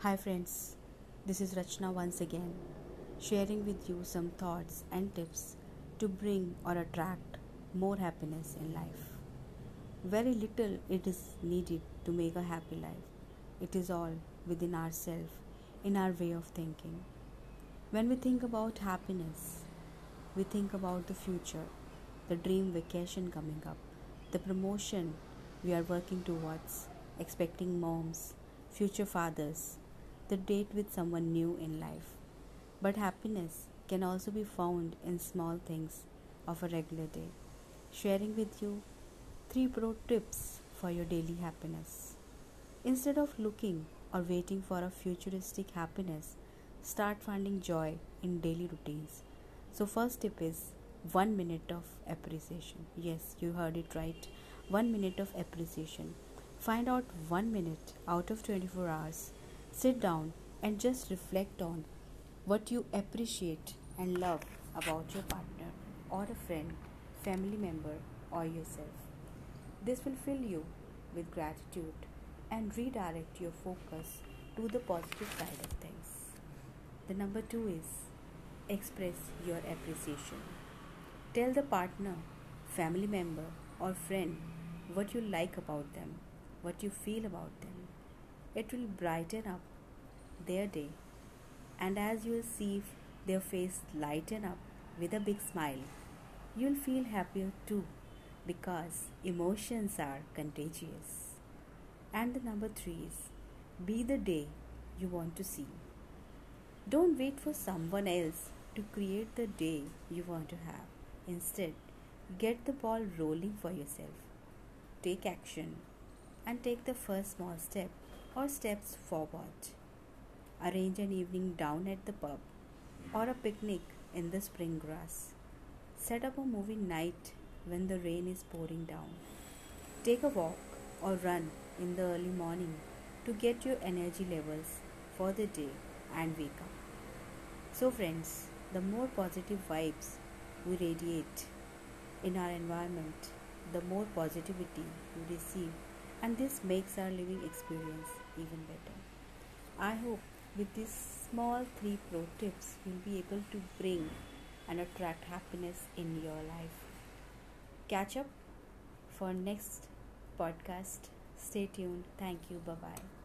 Hi, friends. This is Rachna once again, sharing with you some thoughts and tips to bring or attract more happiness in life. Very little it is needed to make a happy life. It is all within ourselves, in our way of thinking. When we think about happiness, we think about the future, the dream vacation coming up, the promotion we are working towards, expecting moms, future fathers, the date with someone new in life. But happiness can also be found in small things of a regular day. Sharing with you three pro tips for your daily happiness. Instead of looking or waiting for a futuristic happiness, start finding joy in daily routines. So, first tip is one minute of appreciation. Yes, you heard it right. One minute of appreciation. Find out one minute out of 24 hours Sit down and just reflect on what you appreciate and love about your partner or a friend, family member, or yourself. This will fill you with gratitude and redirect your focus to the positive side of things. The number two is express your appreciation. Tell the partner, family member, or friend what you like about them, what you feel about them it will brighten up their day. And as you will see their face lighten up with a big smile, you'll feel happier too because emotions are contagious. And the number three is be the day you want to see. Don't wait for someone else to create the day you want to have. Instead, get the ball rolling for yourself. Take action and take the first small step or steps forward. Arrange an evening down at the pub or a picnic in the spring grass. Set up a movie night when the rain is pouring down. Take a walk or run in the early morning to get your energy levels for the day and wake up. So, friends, the more positive vibes we radiate in our environment, the more positivity we receive and this makes our living experience even better. I hope with these small three pro tips you'll be able to bring and attract happiness in your life. Catch up for next podcast. Stay tuned. Thank you. Bye bye.